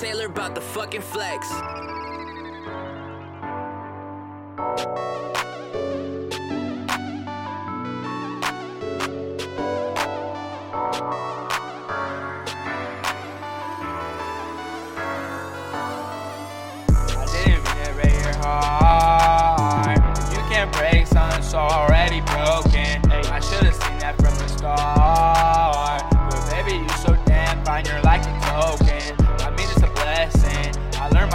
Taylor about the fucking flex.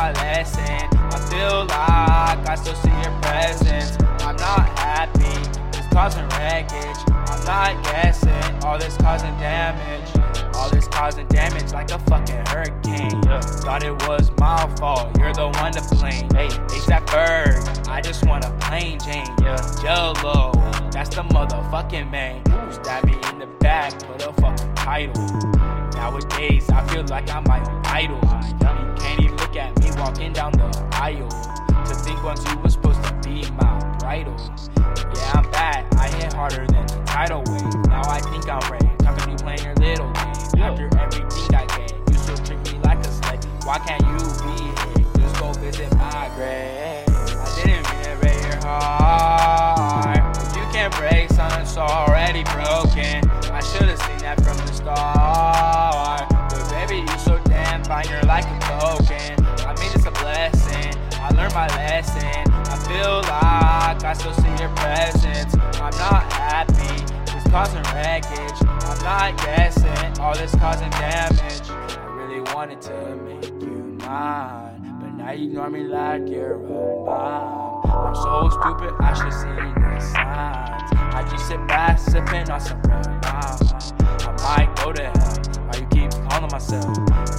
My lesson. I feel like I still see your presence. I'm not happy, it's causing wreckage. I'm not guessing, all this causing damage. All this causing damage like a fucking hurricane. Thought it was my fault, you're the one to blame. Hey, ASAP Berg, I just want a plain Jane. Yeah, Jello, that's the motherfucking man. You stab me in the back, put a fucking title. Nowadays, I feel like I'm my own walking down the aisle. To think once you was supposed to be my bridal. Yeah, I'm bad, I hit harder than the tidal wave. Now I think I'm ready. Talking to you playing your little game. After everything I gave, you still treat me like a slave. Why can't you be here? Just go visit my grave. I didn't mean to break your heart. If you can't break something so already broken, I should've seen that from the start. But baby, you so damn fine, you're like a token. I mean, blessing. I learned my lesson. I feel like I still see your presence. I'm not happy, it's causing wreckage. I'm not guessing, all this causing damage. I really wanted to make you mine, but now you ignore me like you're a mom. I'm so stupid, I should see the signs. I just sit back, sipping on some red wine. I might go to hell. Why you keep calling myself?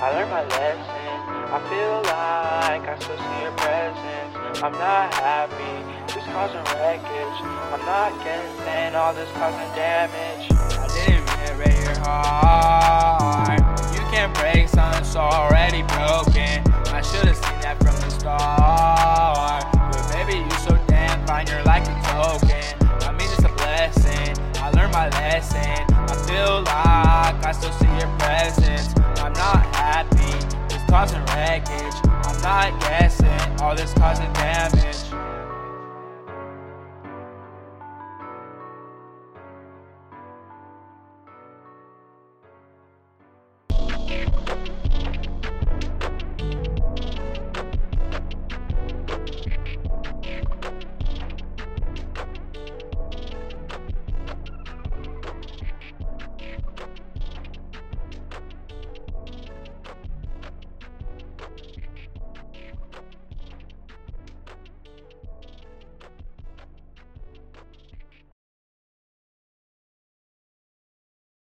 I learned my lesson. I feel like I still see your presence. I'm not happy, it's causing wreckage. I'm not guessing, all this causing damage. I didn't mean break your heart. You can't break something so already broken. I should've seen that from the start. But baby, you so damn fine, you're like a token. I mean, it's a blessing. I learned my lesson. I feel like I still see your presence causing wreckage. I'm not guessing, all this causing damage.